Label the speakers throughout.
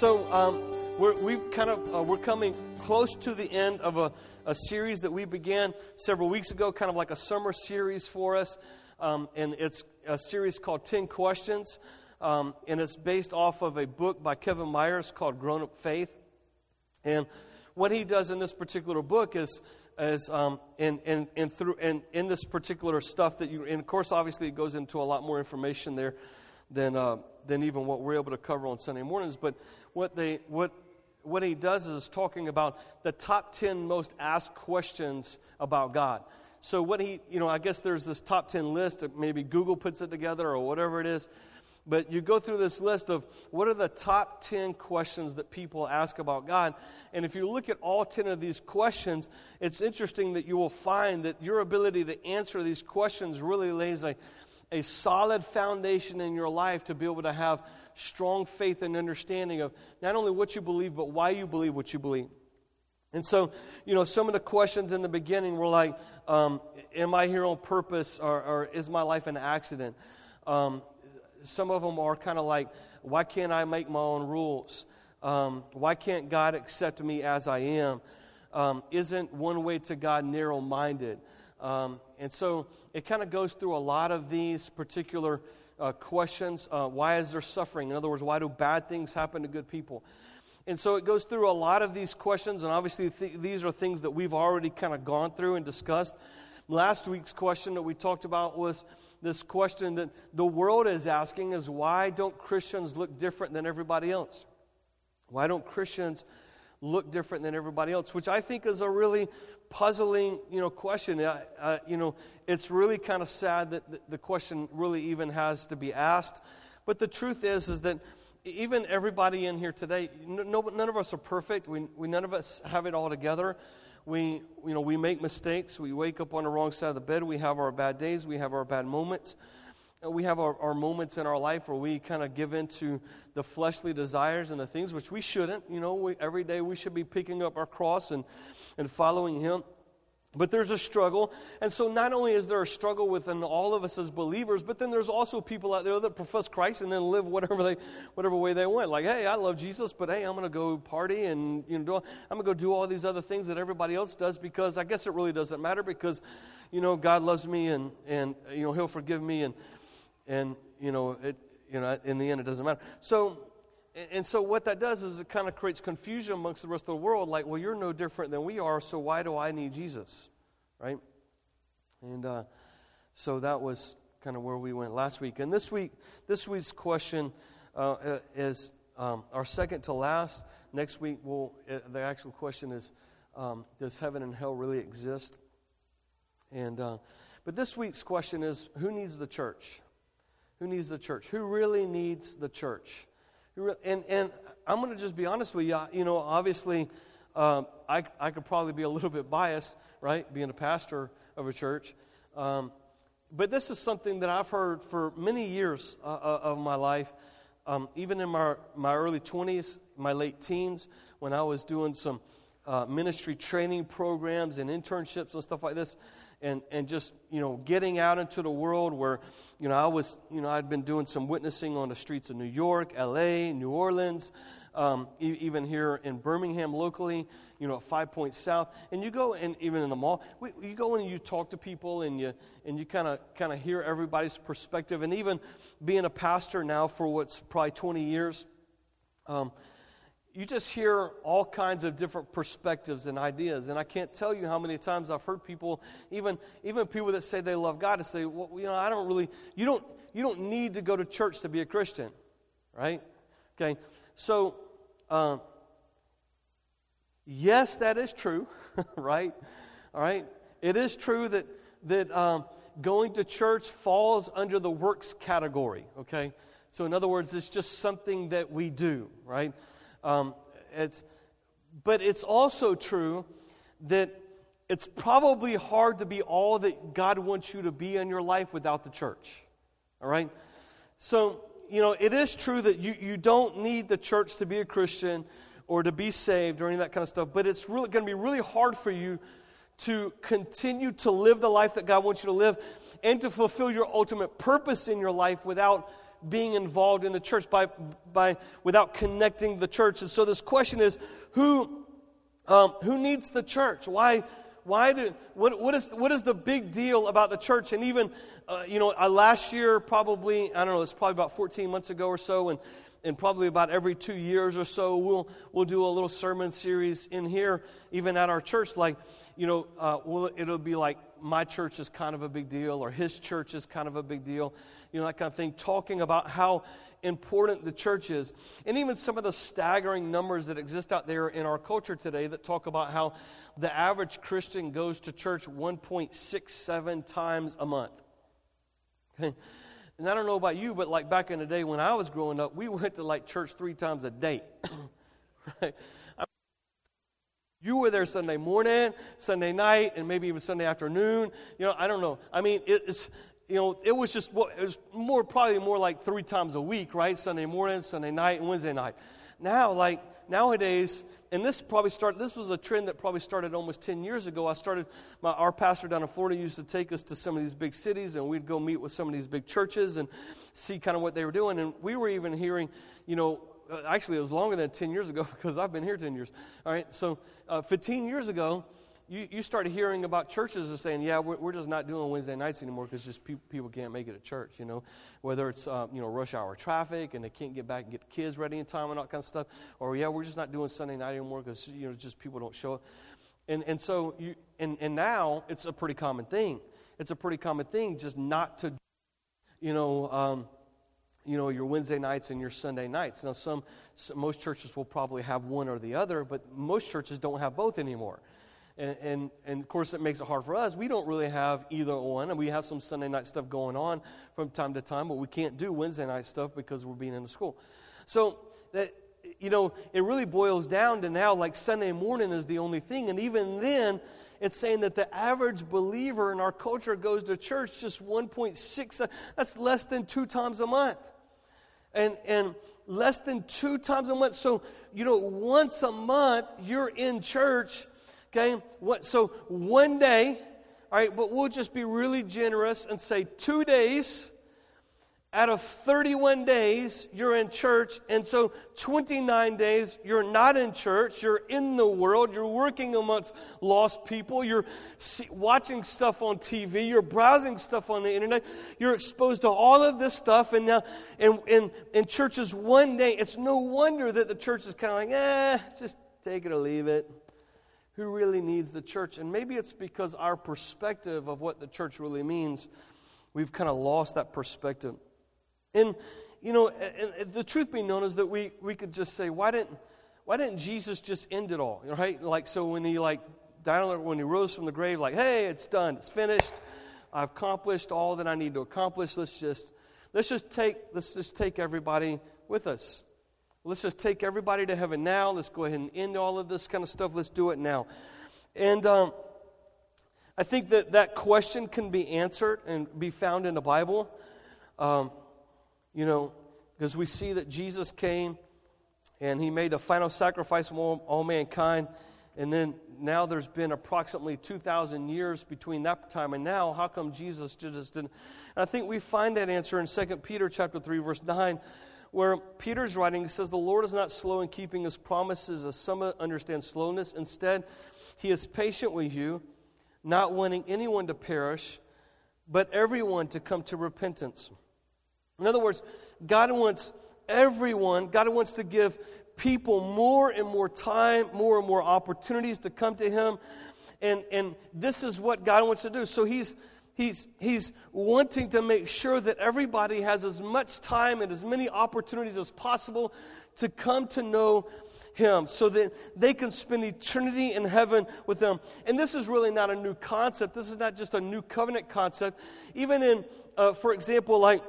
Speaker 1: So um, we're, we've kind of uh, we're coming close to the end of a, a series that we began several weeks ago, kind of like a summer series for us, um, and it's a series called Ten Questions, um, and it's based off of a book by Kevin Myers called Grown Up Faith, and what he does in this particular book is as um, and, and, and through and in this particular stuff that you and of course obviously it goes into a lot more information there than uh, than even what we're able to cover on Sunday mornings. But what they what what he does is talking about the top ten most asked questions about God. So what he you know I guess there's this top ten list. Uh, maybe Google puts it together or whatever it is. But you go through this list of what are the top 10 questions that people ask about God. And if you look at all 10 of these questions, it's interesting that you will find that your ability to answer these questions really lays a, a solid foundation in your life to be able to have strong faith and understanding of not only what you believe, but why you believe what you believe. And so, you know, some of the questions in the beginning were like, um, Am I here on purpose or, or is my life an accident? Um, some of them are kind of like, why can't I make my own rules? Um, why can't God accept me as I am? Um, isn't one way to God narrow minded? Um, and so it kind of goes through a lot of these particular uh, questions. Uh, why is there suffering? In other words, why do bad things happen to good people? And so it goes through a lot of these questions, and obviously th- these are things that we've already kind of gone through and discussed. Last week's question that we talked about was this question that the world is asking is why don't Christians look different than everybody else? Why don't Christians look different than everybody else? Which I think is a really puzzling, you know, question. Uh, you know, it's really kind of sad that the question really even has to be asked. But the truth is, is that even everybody in here today, no, none of us are perfect. We, we none of us have it all together. We, you know, we make mistakes. We wake up on the wrong side of the bed. We have our bad days. We have our bad moments. Uh, we have our, our moments in our life where we kind of give in to the fleshly desires and the things which we shouldn't. You know, we, every day we should be picking up our cross and, and following Him. But there's a struggle. And so not only is there a struggle within all of us as believers, but then there's also people out there that profess Christ and then live whatever they whatever way they want. Like, hey, I love Jesus, but hey, I'm gonna go party and you know do, I'm gonna go do all these other things that everybody else does because I guess it really doesn't matter because, you know, God loves me and and you know, he'll forgive me and and you know, it you know, in the end it doesn't matter. So and so what that does is it kind of creates confusion amongst the rest of the world like well you're no different than we are so why do i need jesus? Right? And uh, so that was kind of where we went last week. And this week this week's question uh, uh is um, our second to last. Next week we'll, uh, the actual question is um, does heaven and hell really exist? And uh, but this week's question is who needs the church who needs the church who really needs the church and, and I'm going to just be honest with you. You know, obviously, um, I, I could probably be a little bit biased, right, being a pastor of a church. Um, but this is something that I've heard for many years uh, uh of my life, um, even in my, my early 20s, my late teens, when I was doing some uh, ministry training programs and internships and stuff like this and, and just, you know, getting out into the world where, you know, I was, you know, I'd been doing some witnessing on the streets of New York, LA, New Orleans, um, e- even here in Birmingham locally, you know, at Five Points South. And you go, and even in the mall, we, you go and you talk to people and you, and you kind of kind of hear everybody's perspective. And even being a pastor now for what's probably 20 years, um, you just hear all kinds of different perspectives and ideas. And I can't tell you how many times I've heard people, even, even people that say they love God, to say, well, you know, I don't really, you don't, you don't need to go to church to be a Christian, right? Okay, so, um, yes, that is true, right? All right, it is true that, that um, going to church falls under the works category, okay? So, in other words, it's just something that we do, right? Um, it's, but it's also true that it's probably hard to be all that God wants you to be in your life without the church. All right? So, you know, it is true that you, you don't need the church to be a Christian or to be saved or any of that kind of stuff, but it's really going to be really hard for you to continue to live the life that God wants you to live and to fulfill your ultimate purpose in your life without being involved in the church, by, by, without connecting the church. And so this question is who, um, who needs the church? Why, why do, what, what, is, what is the big deal about the church? And even, uh, you know, uh, last year, probably, I don't know, it's probably about 14 months ago or so, and, and probably about every two years or so, we'll, we'll do a little sermon series in here, even at our church. Like, you know, uh, well, it'll be like, my church is kind of a big deal, or his church is kind of a big deal, you know, that kind of thing, talking about how important the church is. And even some of the staggering numbers that exist out there in our culture today that talk about how the average Christian goes to church 1.67 times a month. And I don't know about you, but like back in the day when I was growing up, we went to like church three times a day. right? You were there Sunday morning, Sunday night, and maybe even Sunday afternoon. You know, I don't know. I mean, it's you know, it was just what it was more probably more like three times a week, right? Sunday morning, Sunday night, and Wednesday night. Now, like nowadays, and this probably started. This was a trend that probably started almost ten years ago. I started. My, our pastor down in Florida used to take us to some of these big cities, and we'd go meet with some of these big churches and see kind of what they were doing. And we were even hearing, you know, uh, actually it was longer than ten years ago because I've been here ten years. All right, so uh, 15 years ago, you, you started hearing about churches are saying, yeah, we're, we're just not doing Wednesday nights anymore because just pe- people can't make it to church, you know, whether it's, uh, you know, rush hour traffic and they can't get back and get the kids ready in time and all that kind of stuff, or, yeah, we're just not doing Sunday night anymore because, you know, just people don't show up. And, and so, you, and, and now it's a pretty common thing. It's a pretty common thing just not to, you know, um, you know your wednesday nights and your sunday nights now some, some, most churches will probably have one or the other but most churches don't have both anymore and, and, and, of course, it makes it hard for us. We don't really have either one. And we have some Sunday night stuff going on from time to time, but we can't do Wednesday night stuff because we're being in the school. So, that, you know, it really boils down to now like Sunday morning is the only thing. And even then, it's saying that the average believer in our culture goes to church just 1.6, that's less than two times a month. And, and less than two times a month. So, you know, once a month, you're in church Okay? What, so one day, all right, but we'll just be really generous and say two days. Out of 31 days you're in church and so 29 days you're not in church. You're in the world. You're working amongst lost people. You're watching stuff on tv you're browsing stuff on the internet. You're exposed to all of this stuff and now in, in, in churches one day. It's no wonder that the church is kind of like eh just take it or leave it who really needs the church. And maybe it's because our perspective of what the church really means, we've kind of lost that perspective. And, you know, the truth being known is that we, we could just say, why didn't, why didn't Jesus just end it all? Right? Like, so when he, like, died, when he rose from the grave, like, hey, it's done, it's finished. I've accomplished all that I need to accomplish. Let's just, let's just take, let's just take everybody with us. Let's just take everybody to heaven now. Let's go ahead and end all of this kind of stuff. Let's do it now. And um, I think that that question can be answered and be found in the Bible. Um, you know, because we see that Jesus came and he made the final sacrifice for all, all mankind. And then now there's been approximately 2,000 years between that time and now. How come Jesus just didn't? And I think we find that answer in 2 Peter chapter 3, verse 9 where Peter's writing he says, The Lord is not slow in keeping his promises, as some understand slowness. Instead, he is patient with you, not wanting anyone to perish, but everyone to come to repentance. In other words, God wants everyone, God wants to give people more and more time, more and more opportunities to come to Him. And, and this is what God wants to do. So He's He's, he's wanting to make sure that everybody has as much time and as many opportunities as possible to come to know him so that they can spend eternity in heaven with him. And this is really not a new concept. This is not just a new covenant concept. Even in, uh, for example, like,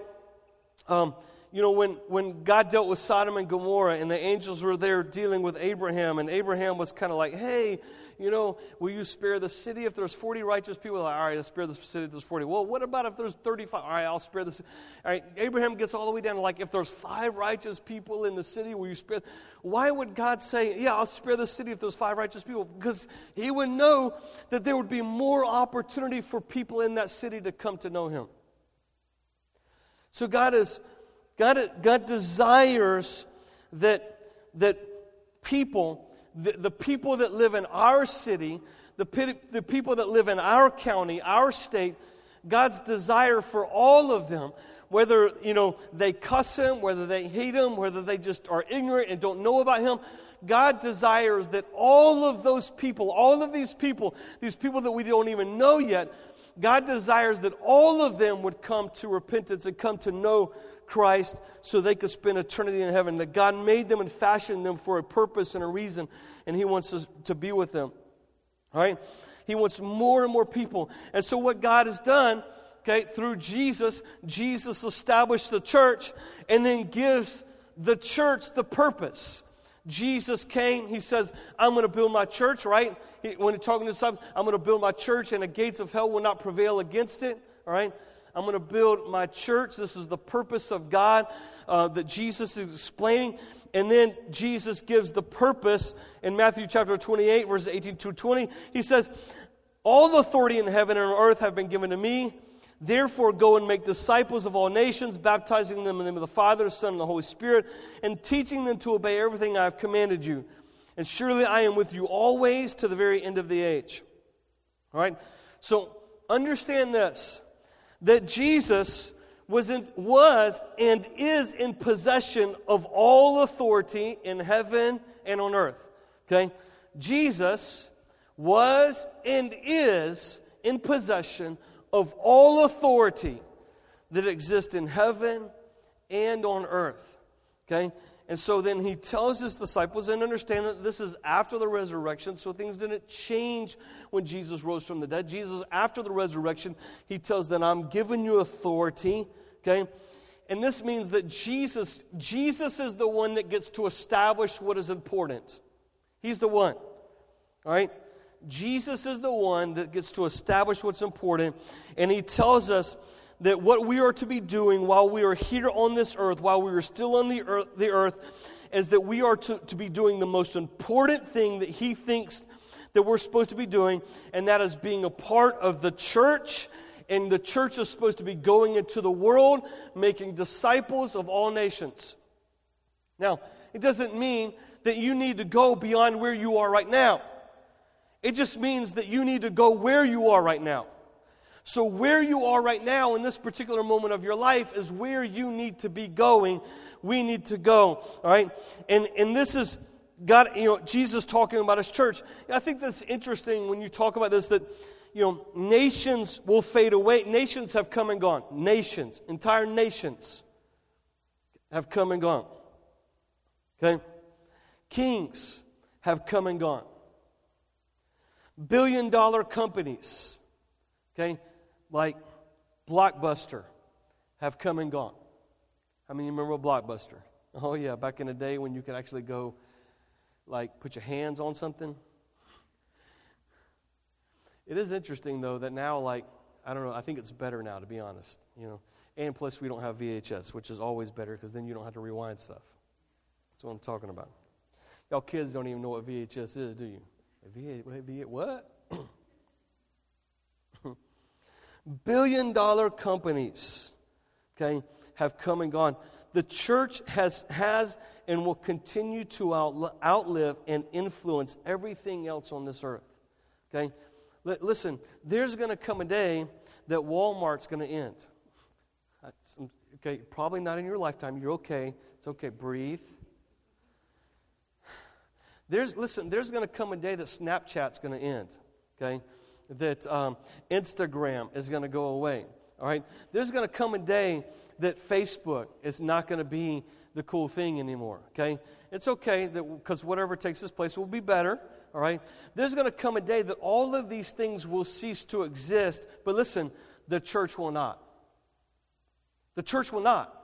Speaker 1: um, you know, when, when God dealt with Sodom and Gomorrah and the angels were there dealing with Abraham, and Abraham was kind of like, hey, you know, will you spare the city if there's 40 righteous people? Like, all right, I'll spare the city if there's 40. Well, what about if there's 35? All right, I'll spare the city. All right, Abraham gets all the way down to like, if there's five righteous people in the city, will you spare? Why would God say, yeah, I'll spare the city if there's five righteous people? Because he would know that there would be more opportunity for people in that city to come to know him. So God is God, God desires that, that people, the, the people that live in our city, the, the people that live in our county, our state, God's desire for all of them, whether you know they cuss him, whether they hate him, whether they just are ignorant and don't know about him, God desires that all of those people, all of these people, these people that we don't even know yet, God desires that all of them would come to repentance and come to know Christ so they could spend eternity in heaven. That God made them and fashioned them for a purpose and a reason, and He wants us to be with them. All right? He wants more and more people. And so, what God has done, okay, through Jesus, Jesus established the church and then gives the church the purpose. Jesus came, he says, I'm going to build my church, right? He, when he's talking to disciples, I'm going to build my church and the gates of hell will not prevail against it, all right? I'm going to build my church. This is the purpose of God uh, that Jesus is explaining. And then Jesus gives the purpose in Matthew chapter 28, verses 18 to 20. He says, All authority in heaven and on earth have been given to me. Therefore, go and make disciples of all nations, baptizing them in the name of the Father, the Son, and the Holy Spirit, and teaching them to obey everything I have commanded you. And surely I am with you always to the very end of the age. All right? So understand this that Jesus was, in, was and is in possession of all authority in heaven and on earth. Okay? Jesus was and is in possession of all authority that exists in heaven and on earth. Okay? And so then he tells his disciples, and understand that this is after the resurrection, so things didn't change when Jesus rose from the dead. Jesus, after the resurrection, he tells them, I'm giving you authority. Okay? And this means that Jesus, Jesus is the one that gets to establish what is important. He's the one. All right? Jesus is the one that gets to establish what's important, and he tells us that what we are to be doing while we are here on this earth, while we are still on the earth, the earth is that we are to, to be doing the most important thing that he thinks that we're supposed to be doing, and that is being a part of the church. And the church is supposed to be going into the world, making disciples of all nations. Now, it doesn't mean that you need to go beyond where you are right now. It just means that you need to go where you are right now. So, where you are right now in this particular moment of your life is where you need to be going. We need to go, all right? And, and this is God, you know, Jesus talking about his church. I think that's interesting when you talk about this that, you know, nations will fade away. Nations have come and gone. Nations, entire nations have come and gone. Okay? Kings have come and gone billion dollar companies, okay, like Blockbuster, have come and gone. How many remember Blockbuster? Oh, yeah, back in the day when you could actually go, like, put your hands on something. It is interesting, though, that now, like, I don't know, I think it's better now, to be honest, you know. And plus, we don't have VHS, which is always better because then you don't have to rewind stuff. That's what I'm talking about. Y'all kids don't even know what VHS is, do you? V8, V8 what? Billion dollar companies, okay, have come and gone. The church has, has and will continue to out, outlive and influence everything else on this earth. Okay? L- listen, there's going to come a day that Walmart's going to end. Okay, probably not in your lifetime. You're okay. It's okay. Breathe. There's, listen, there's going to come a day that Snapchat's going to end, okay? That um, Instagram is going to go away, all right? There's going to come a day that Facebook is not going to be the cool thing anymore, okay? It's okay because whatever takes its place will be better, all right? There's going to come a day that all of these things will cease to exist, but listen, the church will not. The church will not.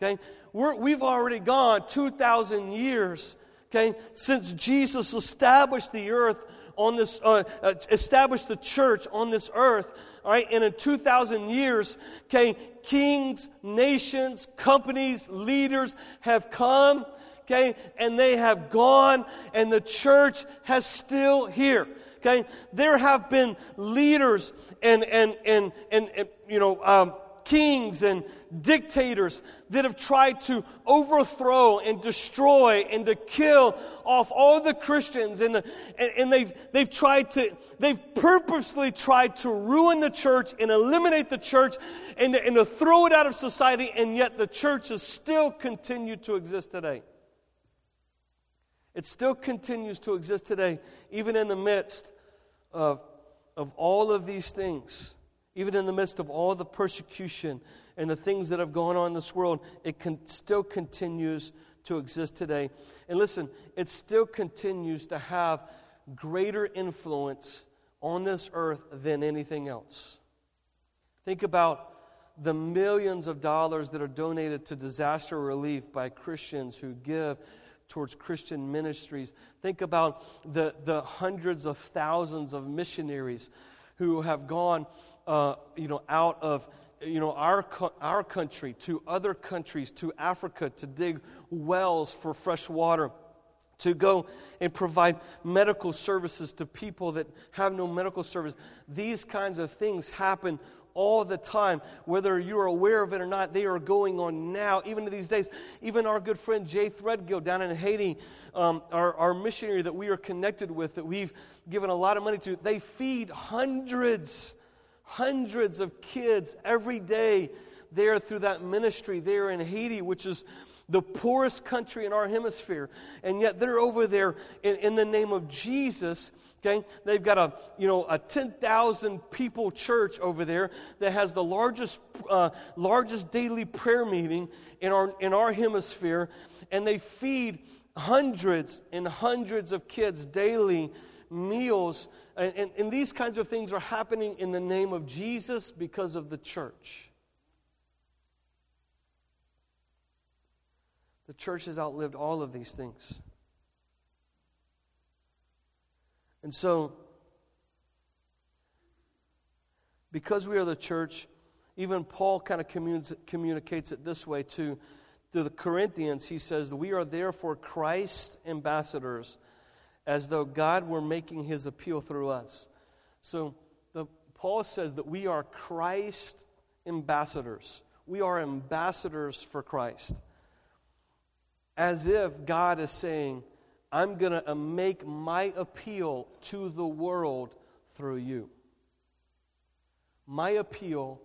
Speaker 1: Okay? We're, we've already gone 2,000 years okay, since Jesus established the earth on this, uh, uh, established the church on this earth, all right, and in 2,000 years, okay, kings, nations, companies, leaders have come, okay, and they have gone, and the church has still here. Okay, there have been leaders and and and and, and you know um, kings and dictators that have tried to overthrow and destroy and to kill off all the Christians. And, and, and, they've, they've tried to, they've purposely tried to ruin the church and eliminate the church and, and to throw it out of society, and yet the church has still continued to exist today. It still continues to exist today, even in the midst of, of all of these things even in the midst of all the persecution and the things that have gone on in this world, it still continues to exist today. And listen, it still continues to have greater influence on this earth than anything else. Think about the millions of dollars that are donated to disaster relief by Christians who give towards Christian ministries. Think about the, the hundreds of thousands of missionaries who have gone uh, you know, out of you know, our, our country to other countries, to Africa, to dig wells for fresh water, to go and provide medical services to people that have no medical service. These kinds of things happen all the time. Whether you're aware of it or not, they are going on now, even to these days. Even our good friend Jay Threadgill down in Haiti, um, our, our missionary that we are connected with, that we've given a lot of money to, they feed hundreds hundreds of kids every day there through that ministry there in Haiti, which is the poorest country in our hemisphere. And yet they're over there in, in the name of Jesus. Okay, they've got a you know a ten thousand people church over there that has the largest uh, largest daily prayer meeting in our in our hemisphere, and they feed hundreds and hundreds of kids daily meals and, and, and these kinds of things are happening in the name of Jesus because of the church. The church has outlived all of these things. And so, because we are the church, even Paul kind of communicates it this way to, to the Corinthians. He says, We are therefore Christ's ambassadors as though God were making his appeal through us. So the, Paul says that we are Christ ambassadors. We are ambassadors for Christ. As if God is saying, I'm going to uh, make my appeal to the world through you. My appeal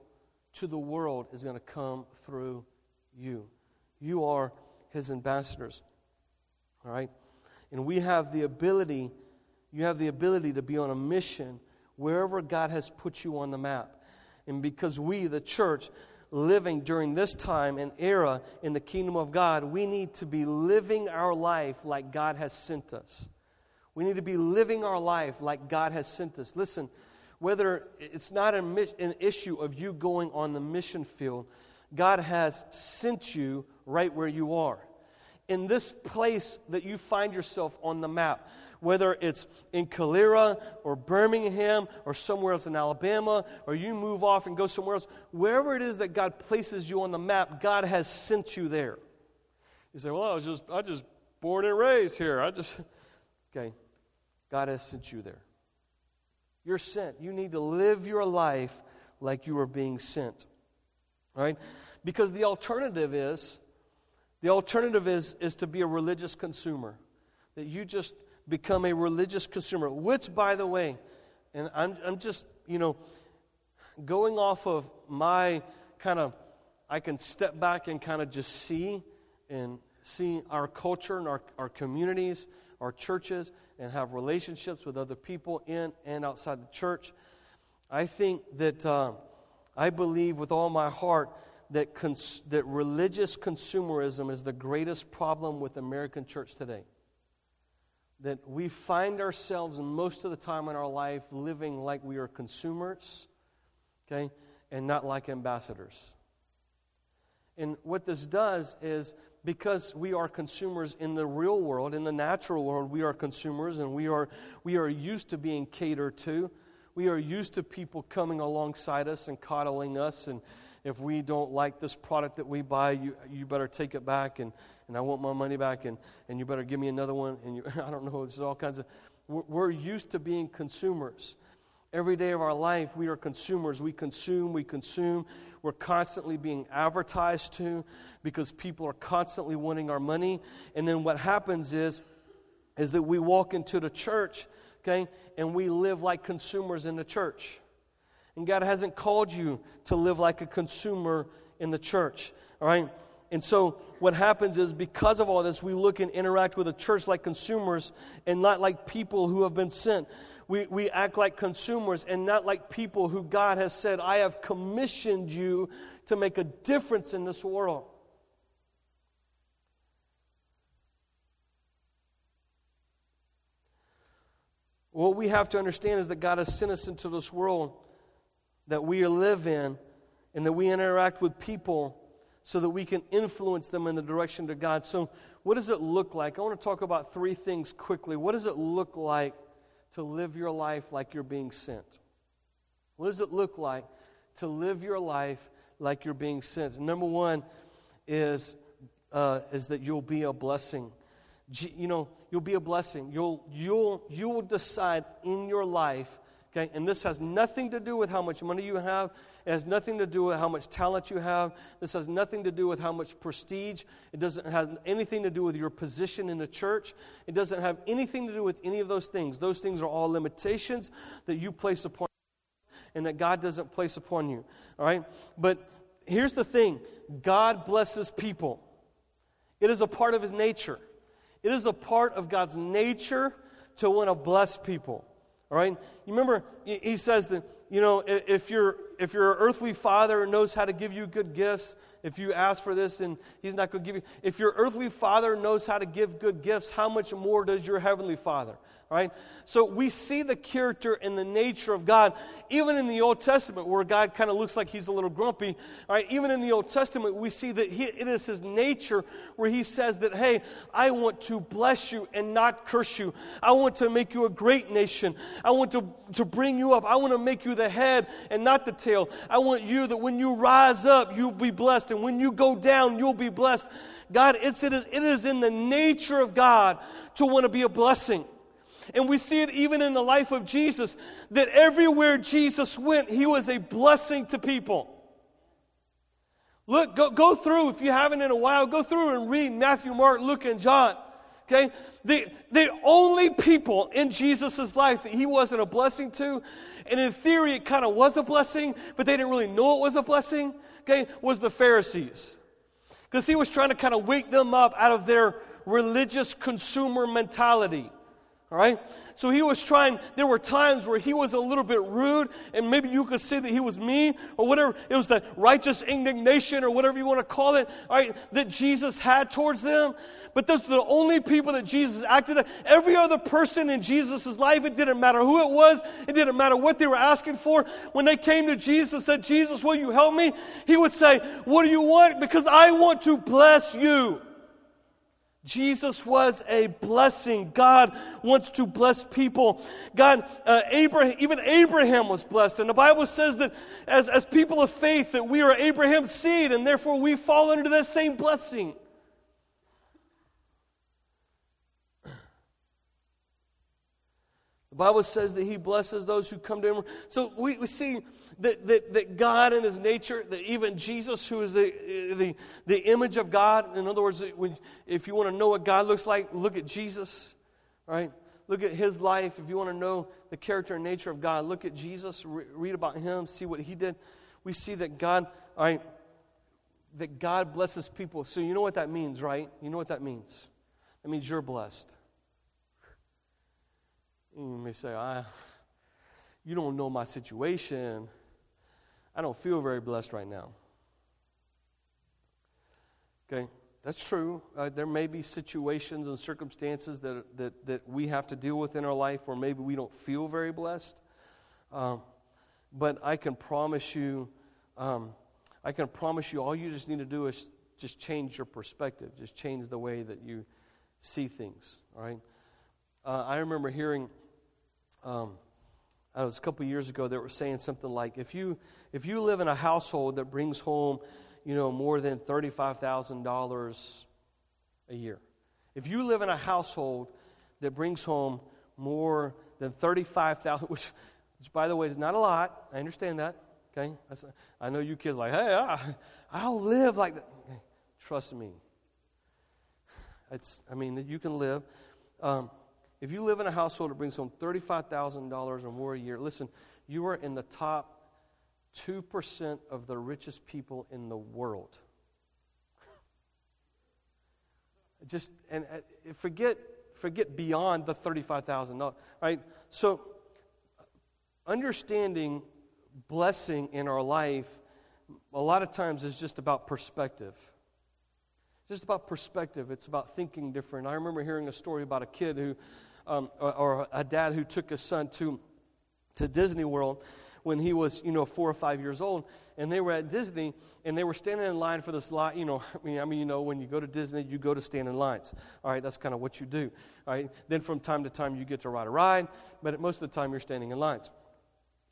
Speaker 1: to the world is going to come through you. You are his ambassadors. All right? And we have the ability, you have the ability to be on a mission wherever God has put you on the map. And because we, the church, living during this time and era in the kingdom of God, we need to be living our life like God has sent us. We need to be living our life like God has sent us. Listen, whether it's not an issue of you going on the mission field, God has sent you right where you are in this place that you find yourself on the map, whether it's in Calera or Birmingham or somewhere else in Alabama, or you move off and go somewhere else, wherever it is that God places you on the map, God has sent you there. You say, Well, I was just I just born and raised here. I just okay. God has sent you there. You're sent. You need to live your life like you are being sent. All right? Because the alternative is the alternative is, is to be a religious consumer, that you just become a religious consumer, which, by the way, and I'm, I'm just, you know, going off of my kind of, I can step back and kind of just see and see our culture and our, our communities, our churches, and have relationships with other people in and outside the church. I think that uh, I believe with all my heart that, cons- that religious consumerism is the greatest problem with American church today. That we find ourselves most of the time in our life living like we are consumers, okay, and not like ambassadors. And what this does is because we are consumers in the real world, in the natural world, we are consumers and we are, we are used to being catered to. We are used to people coming alongside us and coddling us and, if we don't like this product that we buy, you, you better take it back and, and I want my money back and, and you better give me another one. And you, I don't know, there's all kinds of, we're, we're used to being consumers. Every day of our life, we are consumers. We consume, we consume. We're constantly being advertised to because people are constantly wanting our money. And then what happens is, is that we walk into the church, okay, and we live like consumers in the church. And God hasn't called you to live like a consumer in the church, all right? And so what happens is because of all this, we look and interact with the church like consumers and not like people who have been sent we, we act like consumers and not like people who God has said, I have commissioned you to make a difference in this world. What we have to understand is that God has sent us into this world that we live in and that we interact with people so that we can influence them in the direction to God. So, what does it look like? I want to talk about three things quickly. What does it look like to live your life like you're being sent? What does it look like to live your life like you're being sent? Number one is, uh, is that you'll be a blessing. You know, you'll be a blessing. You'll, you'll, you will decide in your life, okay, and this has nothing to do with how much money you have. It has nothing to do with how much talent you have. This has nothing to do with how much prestige. It doesn't have anything to do with your position in the church. It doesn't have anything to do with any of those things. Those things are all limitations that you place upon and that God doesn't place upon you. All right? But here's the thing God blesses people, it is a part of his nature. It is a part of God's nature to want to bless people. All right? You remember, he says that you know, if, your if your earthly father knows how to give you good gifts, if you ask for this and he's not going to give you, if your earthly father knows how to give good gifts, how much more does your heavenly father? right? So we see the character and the nature of God, even in the Old Testament, where God kind of looks like he's a little grumpy, right? Even in the Old Testament, we see that he, it is his nature where he says that, hey, I want to bless you and not curse you. I want to make you a great nation. I want to, to bring you up. I want to make you the head and not the tail. I want you that when you rise up, you'll be blessed, and when you go down, you'll be blessed. God, it's, it, is, it is in the nature of God to want to be a blessing. And we see it even in the life of Jesus that everywhere Jesus went, he was a blessing to people. Look, go, go through, if you haven't in a while, go through and read Matthew, Mark, Luke, and John. Okay? The, the only people in Jesus' life that he wasn't a blessing to, and in theory it kind of was a blessing, but they didn't really know it was a blessing, okay, was the Pharisees. Because he was trying to kind of wake them up out of their religious consumer mentality. All right? So he was trying, there were times where he was a little bit rude, and maybe you could say that he was mean or whatever. It was the righteous indignation or whatever you want to call it, all right, that Jesus had towards them. But those were the only people that Jesus acted on. Every other person in Jesus' life, it didn't matter who it was, it didn't matter what they were asking for. When they came to Jesus and said, Jesus, will you help me? He would say, What do you want? Because I want to bless you. Jesus was a blessing. God wants to bless people. God, uh, Abraham, even Abraham was blessed. And the Bible says that as, as people of faith, that we are Abraham's seed, and therefore we fall under that same blessing. The Bible says that he blesses those who come to him. So we, we see that, that, that God in his nature, that even Jesus, who is the, the, the image of God, in other words, when, if you want to know what God looks like, look at Jesus, right? Look at his life. If you want to know the character and nature of God, look at Jesus, re- read about him, see what he did. We see that God, all right, that God blesses people. So you know what that means, right? You know what that means. That means you're blessed. You may say, I, you don't know my situation. I don't feel very blessed right now. Okay, that's true. Uh, there may be situations and circumstances that, that, that we have to deal with in our life where maybe we don't feel very blessed. Um, but I can promise you, um, I can promise you, all you just need to do is just change your perspective, just change the way that you see things. All right. Uh, I remember hearing um, it was a couple years ago that were saying something like if you if you live in a household that brings home you know more than $35000 a year if you live in a household that brings home more than 35000 which which, by the way, is not a lot. I understand that. Okay? I know you kids like, hey, I, I'll live like that. Okay. Trust me. It's, I mean, you can live. Um, if you live in a household that brings home $35,000 or more a year, listen, you are in the top 2% of the richest people in the world. Just, and uh, forget, forget beyond the $35,000, right? So, understanding blessing in our life a lot of times is just about perspective. Just about perspective. It's about thinking different. I remember hearing a story about a kid who, um, or, or a dad who took his son to, to Disney World when he was, you know, four or five years old, and they were at Disney, and they were standing in line for this lot. You know, I mean, I mean, you know, when you go to Disney, you go to stand in lines. All right, that's kind of what you do. All right, then from time to time you get to ride a ride, but most of the time you're standing in lines.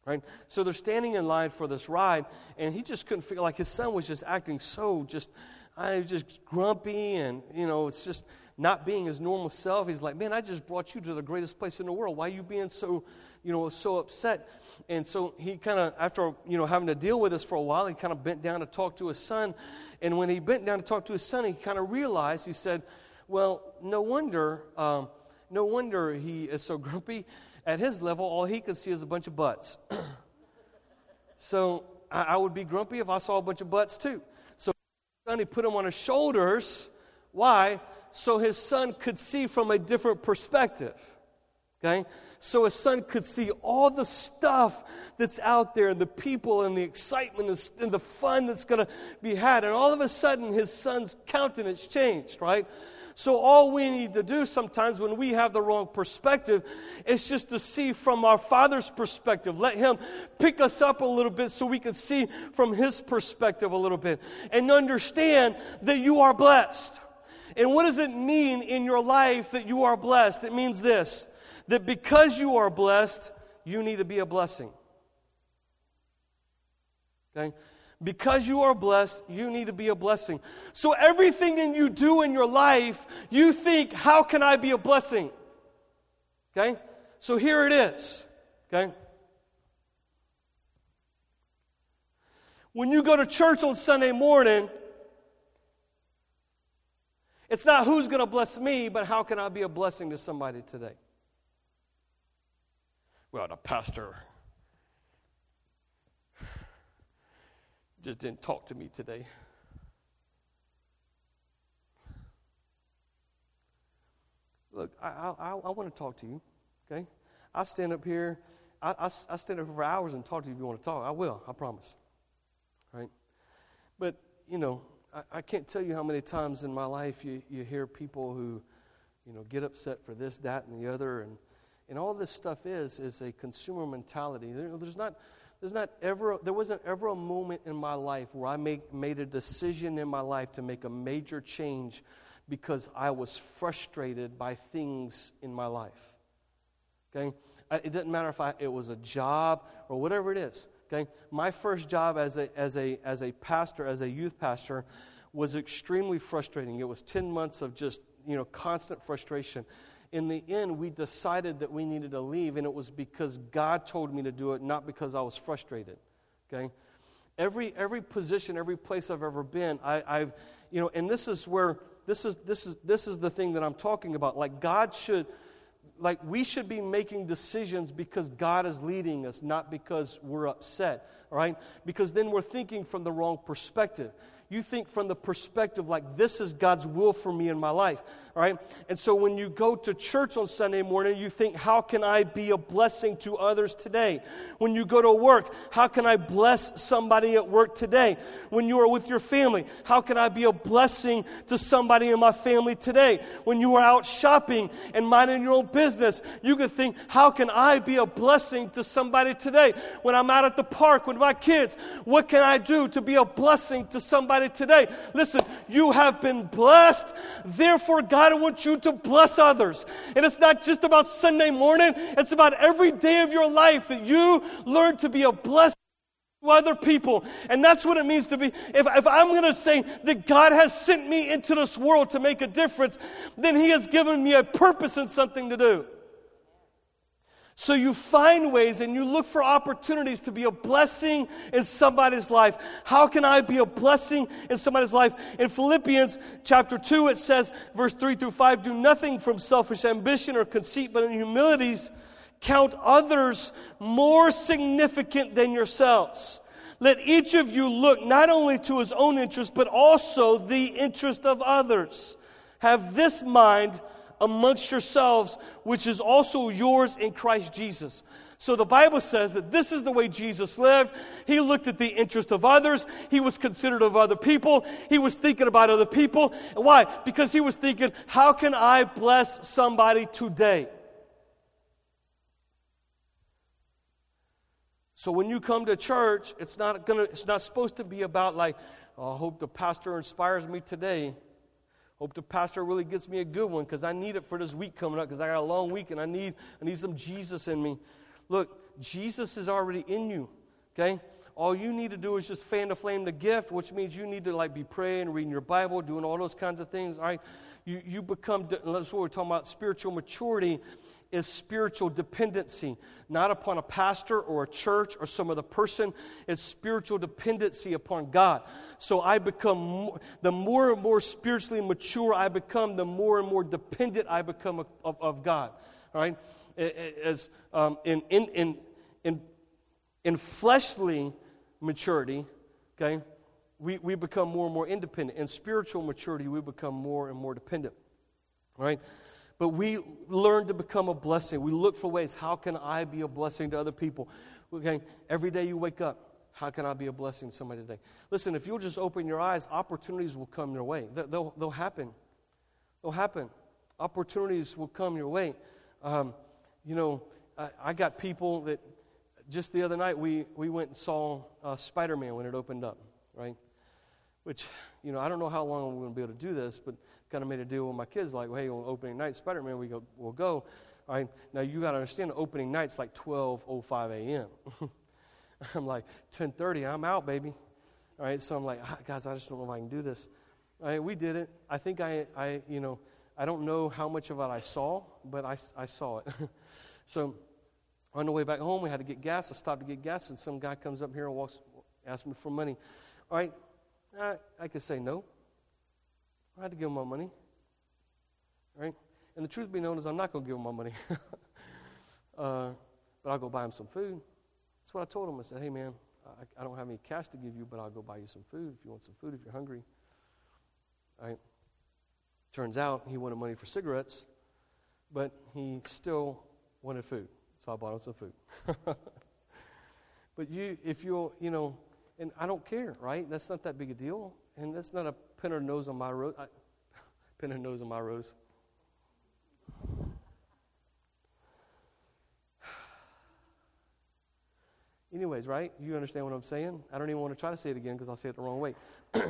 Speaker 1: Right? So they're standing in line for this ride, and he just couldn't figure like his son was just acting so just I was just grumpy and you know, it's just not being his normal self. He's like, Man, I just brought you to the greatest place in the world. Why are you being so, you know, so upset? And so he kind of, after, you know, having to deal with this for a while, he kind of bent down to talk to his son. And when he bent down to talk to his son, he kind of realized, he said, Well, no wonder, um, no wonder he is so grumpy at his level, all he could see is a bunch of butts. so I, I, would be grumpy if I saw a bunch of butts too. So he put him on his shoulders. Why? So his son could see from a different perspective. Okay? So his son could see all the stuff that's out there, the people and the excitement and the fun that's going to be had. And all of a sudden, his son's countenance changed, right? So, all we need to do sometimes when we have the wrong perspective is just to see from our Father's perspective. Let Him pick us up a little bit so we can see from His perspective a little bit and understand that you are blessed. And what does it mean in your life that you are blessed? It means this that because you are blessed, you need to be a blessing. Okay? Because you are blessed, you need to be a blessing. So everything in you do in your life, you think, how can I be a blessing? Okay? So here it is. Okay? When you go to church on Sunday morning, it's not who's going to bless me, but how can I be a blessing to somebody today? Well, the pastor just didn't talk to me today. Look, I, I, I want to talk to you, okay? I stand up here. I, I, I stand up for hours and talk to you if you want to talk. I will, I promise. Right? But, you know, I, can't tell you how many times in my life you, you hear people who, you know, get upset for this, that, and the other. And, and all this stuff is, is a consumer mentality. There, there's not there's not ever, there wasn't ever a moment in my life where I make, made a decision in my life to make a major change because I was frustrated by things in my life. Okay? It doesn't matter if I, it was a job or whatever it is. Okay? My first job as a, as, a, as a pastor, as a youth pastor, was extremely frustrating. It was 10 months of just, you know, constant frustration in the end, we decided that we needed to leave, and it was because God told me to do it, not because I was frustrated. Okay? Every, every position, every place I've ever been, I, I've, you know, and this is where, this is, this, is, this is the thing that I'm talking about. Like, God should, like, we should be making decisions because God is leading us, not because we're upset, right? Because then we're thinking from the wrong perspective you think from the perspective like this is God's will for me in my life. All right? And so when you go to church on Sunday morning, you think, how can I be a blessing to others today? When you go to work, how can I bless somebody at work today? When you are with your family, how can I be a blessing to somebody in my family today? When you are out shopping and minding your own business, you can think, how can I be a blessing to somebody today? When I'm out at the park with my kids, what can I do to be a blessing to somebody today? Listen, you have been blessed, therefore, God wants you to bless others. And it's not just about Sunday morning, it's about every day of your life that you learn to be a blessing to other people. And that's what it means to be. If, if I'm going to say that God has sent me into this world to make a difference, then He has given me a purpose and something to do. So you find ways and you look for opportunities to be a blessing in somebody's life. How can I be a blessing in somebody's life? In Philippians chapter 2, it says, verse 3 through 5, do nothing from selfish ambition or conceit, but in humilities count others more significant than yourselves. Let each of you look not only to his own interest, but also the interest of others. Have this mind amongst yourselves, which is also yours in Christ Jesus. So the Bible says that this is the way Jesus lived. He looked at the interest of others. He was considerate of other people. He was thinking about other people. Why? Because he was thinking, how can I bless somebody today? So when you come to church, it's not gonna it's not supposed to be about like, oh, I hope the pastor inspires me today. Hope the pastor really gets me a good one because I need it for this week coming up because I got a long week and I need, I need some Jesus in me. Look, Jesus is already in you, okay? All you need to do is just fan the flame the gift, which means you need to like be praying, reading your Bible, doing all those kinds of things, all right? You, you become, that's what we're talking about, spiritual maturity is spiritual dependency, not upon a pastor or a church or some other person. It's spiritual dependency upon God. So I become, more, the more and more spiritually mature I become, the more and more dependent I become of, of, God. All right? As um, in, in, in, in, in fleshly maturity, okay, we, we become more and more independent. In spiritual maturity, we become more and more dependent. All right? But we learn to become a blessing. We look for ways how can I be a blessing to other people? Okay, every day you wake up, how can I be a blessing to somebody today? Listen, if you'll just open your eyes, opportunities will come your way. They'll, they'll happen. They'll happen. Opportunities will come your way. Um, you know, I, I, got people that just the other night we, we went and saw uh, Spider Man when it opened up, right? Which, you know, I don't know how long we're going to be able to do this, but kind of made a deal with my kids, like, well, hey, on opening night, Spider Man, we go, we'll go. All right, now you got to understand, opening night's like 12:05 a.m. I'm like 10:30, I'm out, baby. All right, so I'm like, ah, guys, I just don't know if I can do this. All right, we did it. I think I, I, you know, I don't know how much of it I saw, but I, I saw it. so on the way back home, we had to get gas. I stopped to get gas, and some guy comes up here and walks, asks me for money. All right, I, I could say no. I had to give him my money. Right? And the truth be known is I'm not going to give him my money. uh, but I'll go buy him some food. That's what I told him. I said, hey, man, I, I, don't have any cash to give you, but I'll go buy you some food if you want some food, if you're hungry. Right? Turns out he wanted money for cigarettes, but he still wanted food. So I bought him some food. but you, if you'll, you know, and I don't care, right? That's not that big a deal. And that's not a pin her nose on my rose. I, pin her nose on my rose. Anyways, right? You understand what I'm saying? I don't even want to try to say it again because I'll say it the wrong way.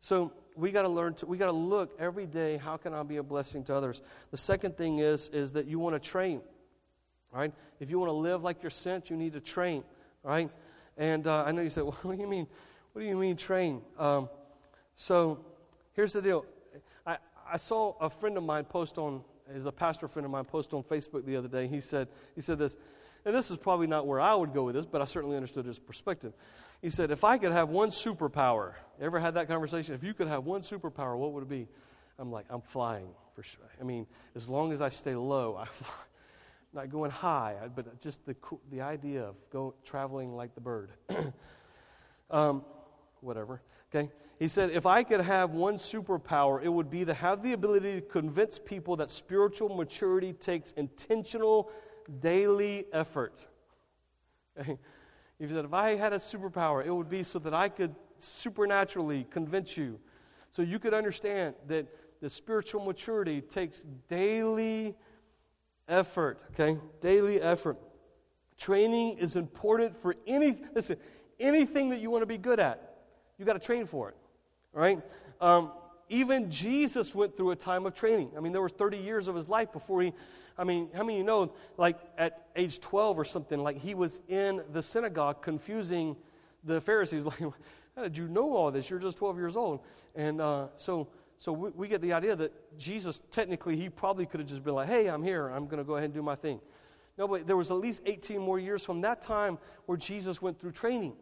Speaker 1: so we got to learn to, we got to look every day. How can I be a blessing to others? The second thing is is that you want to train. Right? If you want to live like you're sent, you need to train. Right? And uh, I know you said, well, what do you mean? What do you mean train? Um, so here's the deal. I, I saw a friend of mine post on, is a pastor friend of mine post on Facebook the other day. He said, he said this, and this is probably not where I would go with this, but I certainly understood his perspective. He said, if I could have one superpower, ever had that conversation? If you could have one superpower, what would it be? I'm like, I'm flying for sure. I mean, as long as I stay low, I fly. Not going high, but just the, the idea of go, traveling like the bird. um, whatever. Okay? He said, if I could have one superpower, it would be to have the ability to convince people that spiritual maturity takes intentional daily effort. Okay? He said, if I had a superpower, it would be so that I could supernaturally convince you, so you could understand that the spiritual maturity takes daily effort. Okay? Daily effort. Training is important for any, listen, anything that you want to be good at. You got to train for it. Right? Um, even Jesus went through a time of training. I mean, there were 30 years of his life before he, I mean, how many you know, like at age 12 or something, like he was in the synagogue confusing the Pharisees, like, how did you know all this? You're just 12 years old. And uh, so, so we, we, get the idea that Jesus, technically, he probably could have just been like, hey, I'm here. I'm going to go ahead and do my thing. No, but there was at least 18 more years from that time where Jesus went through training.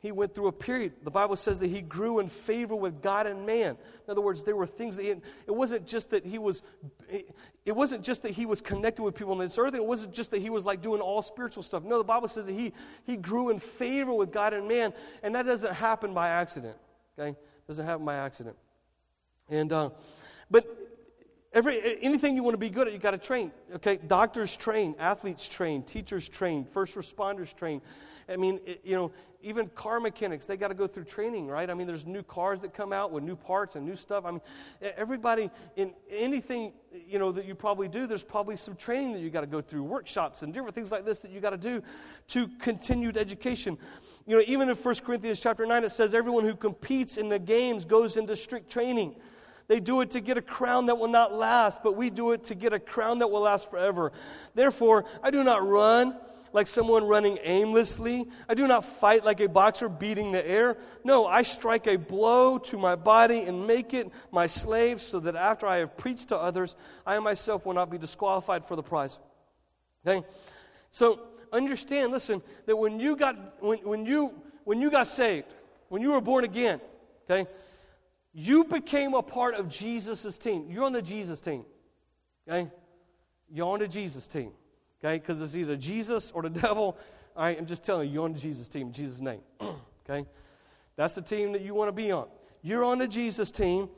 Speaker 1: He went through a period. The Bible says that he grew in favor with God and man. In other words, there were things that he, it wasn't just that he was it wasn't just that he was connected with people on this earth. It wasn't just that he was like doing all spiritual stuff. No, the Bible says that he he grew in favor with God and man, and that doesn't happen by accident. Okay, doesn't happen by accident. And uh, but Every, anything you want to be good at, you got to train. Okay, doctors train, athletes train, teachers train, first responders train. I mean, it, you know, even car mechanics, they got to go through training, right? I mean, there's new cars that come out with new parts and new stuff. I mean, everybody in anything, you know, that you probably do, there's probably some training that you got to go through, workshops and different things like this that you got to do to continued education. You know, even in 1 Corinthians chapter 9, it says everyone who competes in the games goes into strict training. They do it to get a crown that will not last, but we do it to get a crown that will last forever. Therefore, I do not run like someone running aimlessly. I do not fight like a boxer beating the air. No, I strike a blow to my body and make it my slave so that after I have preached to others, I myself will not be disqualified for the prize. Okay? So understand, listen, that when you got when, when you when you got saved, when you were born again, okay, you became a part of Jesus' team. You're on the Jesus team. Okay? You're on the Jesus team. Okay? Because it's either Jesus or the devil. All right, I'm just telling you, you're on the Jesus team in Jesus' name. okay? That's the team that you want to be on. You're on the Jesus team.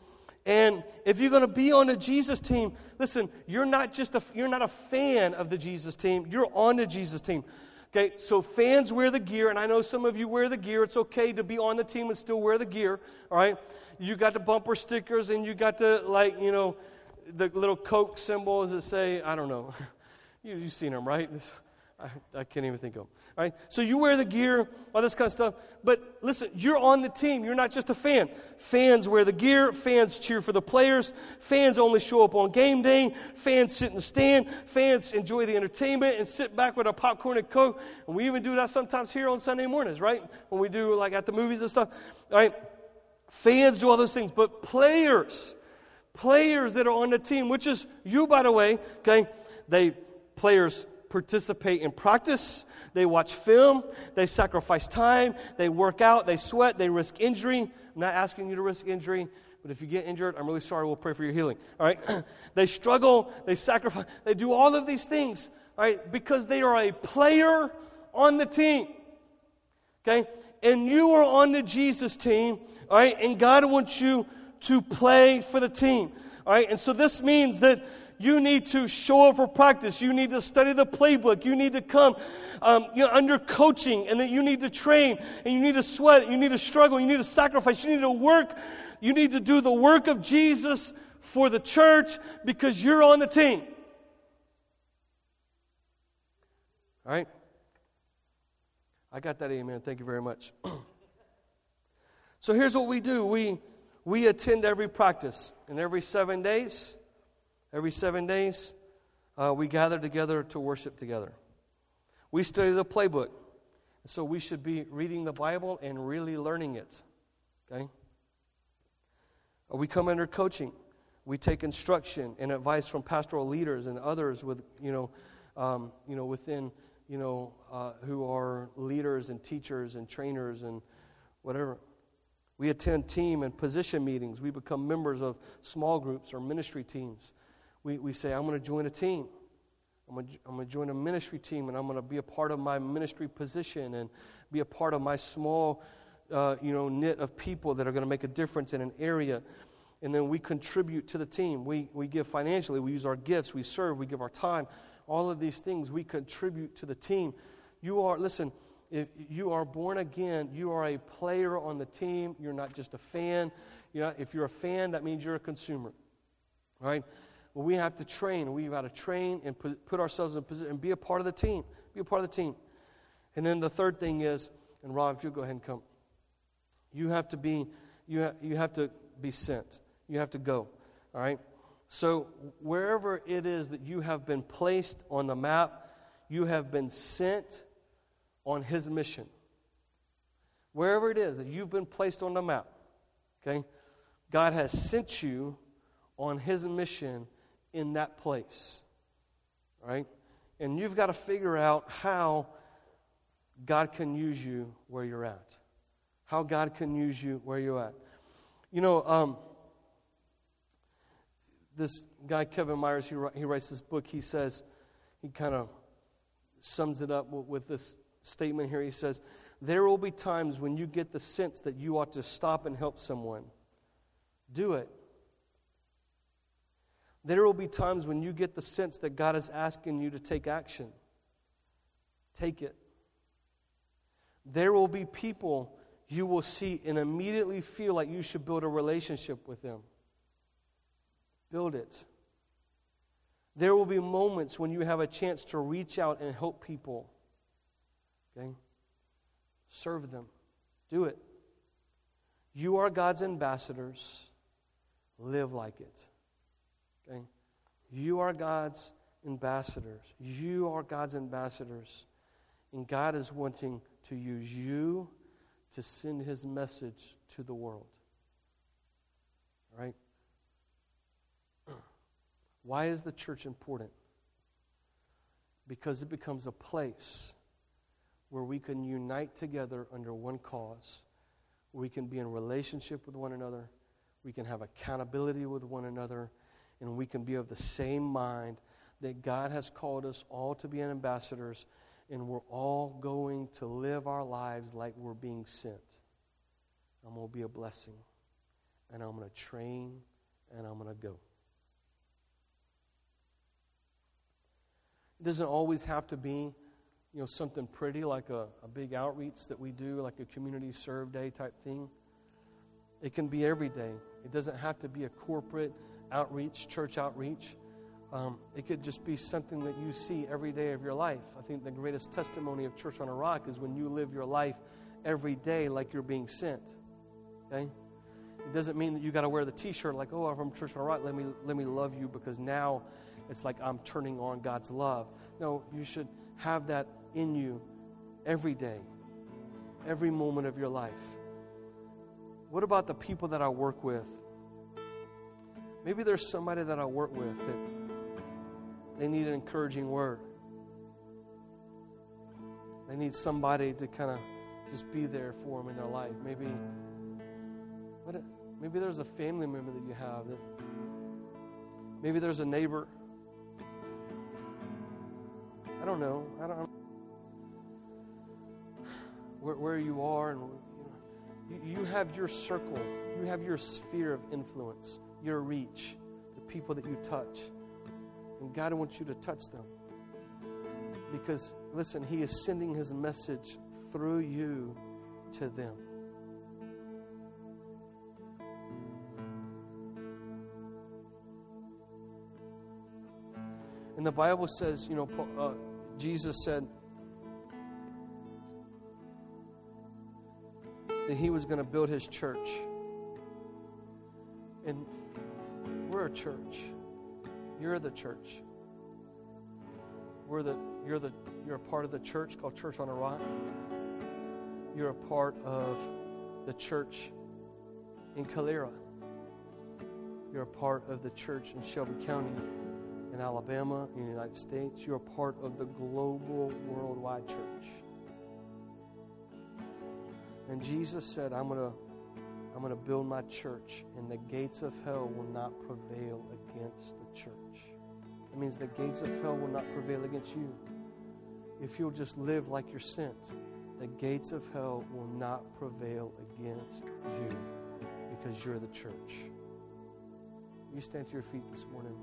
Speaker 1: And if you're going to be on the Jesus team, listen, you're not just a, you're not a fan of the Jesus team. You're on the Jesus team. Okay, so fans wear the gear, and I know some of you wear the gear. It's okay to be on the team and still wear the gear, all right? you got the bumper stickers and you got the, like, you know, the little Coke symbols that say, I don't know. you, you've seen them, right? This, I, I, can't even think of them. All right? So you wear the gear, all this kind of stuff. But listen, you're on the team. You're not just a fan. Fans wear the gear. Fans cheer for the players. Fans only show up on game day. Fans sit in the stand. Fans enjoy the entertainment and sit back with a popcorn and Coke. And we even do that sometimes here on Sunday mornings, right? When we do like at the movies and stuff. All right? Fans do all those things, but players, players that are on the team, which is you, by the way, okay, they players participate in practice, they watch film, they sacrifice time, they work out, they sweat, they risk injury. I'm not asking you to risk injury, but if you get injured, I'm really sorry. We'll pray for your healing. All right? they struggle, they sacrifice, they do all of these things, all right, because they are a player on the team. Okay? And you are on the Jesus team, all right? And God wants you to play for the team. All right? And so this means that you need to show up for practice. You need to study the playbook. You need to come um, you know, under coaching, and that you need to train, and you need to sweat, you need to struggle, you need to sacrifice, you need to work. You need to do the work of Jesus for the church because you're on the team. All right? I got that amen. Thank you very much. So here's what we do we, we attend every practice, and every seven days, every seven days, uh, we gather together to worship together. We study the playbook. So we should be reading the Bible and really learning it. Okay? Uh, we come under coaching. We take instruction and advice from pastoral leaders and others with, you know, um, you know within, you know, uh, who are leaders and teachers and trainers and whatever. We attend team and position meetings. We become members of small groups or ministry teams. We, we say, I'm going to join a team. I'm going, to, I'm going to join a ministry team and I'm going to be a part of my ministry position and be a part of my small uh, you know, knit of people that are going to make a difference in an area. And then we contribute to the team. We, we give financially, we use our gifts, we serve, we give our time. All of these things we contribute to the team. You are, listen, if you are born again, you are a player on the team. You're not just a fan. You know, if you're a fan, that means you're a consumer. Right? We have to train. We've got to train and put ourselves in position and be a part of the team. Be a part of the team. And then the third thing is, and Rob, if you'll go ahead and come, you have to be, you, ha- you have to be sent. You have to go. All right? So wherever it is that you have been placed on the map, you have been sent on his mission. Wherever it is that you've been placed on the map, okay, God has sent you on his mission in that place. Right? And you've got to figure out how God can use you where you're at. How God can use you where you're at. You know, um, this guy, Kevin Myers, he, he writes this book. He says, he kind of sums it up with this statement here. He says, There will be times when you get the sense that you ought to stop and help someone. Do it. There will be times when you get the sense that God is asking you to take action. Take it. There will be people you will see and immediately feel like you should build a relationship with them. Build it. There will be moments when you have a chance to reach out and help people. Okay? Serve them. Do it. You are God's ambassadors. Live like it. Okay? You are God's ambassadors. You are God's ambassadors. And God is wanting to use you to send his message to the world. Right? Why is the church important? Because it becomes a place where we can unite together under one cause. We can be in relationship with one another. We can have accountability with one another. And we can be of the same mind that God has called us all to be ambassadors and we're all going to live our lives like we're being sent. I'm going to be a blessing, and I'm going to train, and I'm going to go. It doesn't always have to be, you know, something pretty like a, a big outreach that we do, like a community serve day type thing. It can be every day. It doesn't have to be a corporate outreach, church outreach. Um, it could just be something that you see every day of your life. I think the greatest testimony of Church on the Rock is when you live your life every day like you're being sent. Okay? It doesn't mean that you got to wear the T-shirt like, "Oh, I'm from Church on the Rock. Let me let me love you," because now it's like I'm turning on God's love. No, you should have that in you every day, every moment of your life. What about the people that I work with? Maybe there's somebody that I work with that they need an encouraging word. They need somebody to kind of just be there for them in their life. Maybe, maybe there's a family member that you have that. Maybe there's a neighbor. I don't know. I don't. Where, where you are, and you, know, you have your circle. You have your sphere of influence, your reach, the people that you touch. And God wants you to touch them. Because, listen, He is sending His message through you to them. And the Bible says, you know, uh, Jesus said that he was going to build his church. And we're a church. You're the church. We're the, you're, the, you're a part of the church called Church on the Rock. You're a part of the church in Calera. You're a part of the church in Shelby County, in Alabama, in the United States. You're a part of the global, worldwide church. And Jesus said, I'm going to I'm going to build my church, and the gates of hell will not prevail against the church. It means the gates of hell will not prevail against you. If you'll just live like you're sent, the gates of hell will not prevail against you because you're the church. You stand to your feet this morning.